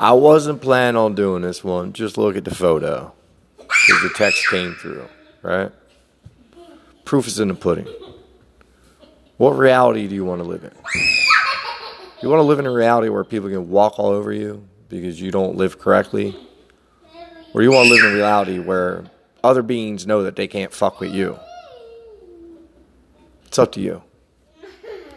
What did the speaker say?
I wasn't planning on doing this one. Just look at the photo. the text came through, right? Proof is in the pudding. What reality do you want to live in? You want to live in a reality where people can walk all over you because you don't live correctly? Or you want to live in a reality where other beings know that they can't fuck with you? It's up to you.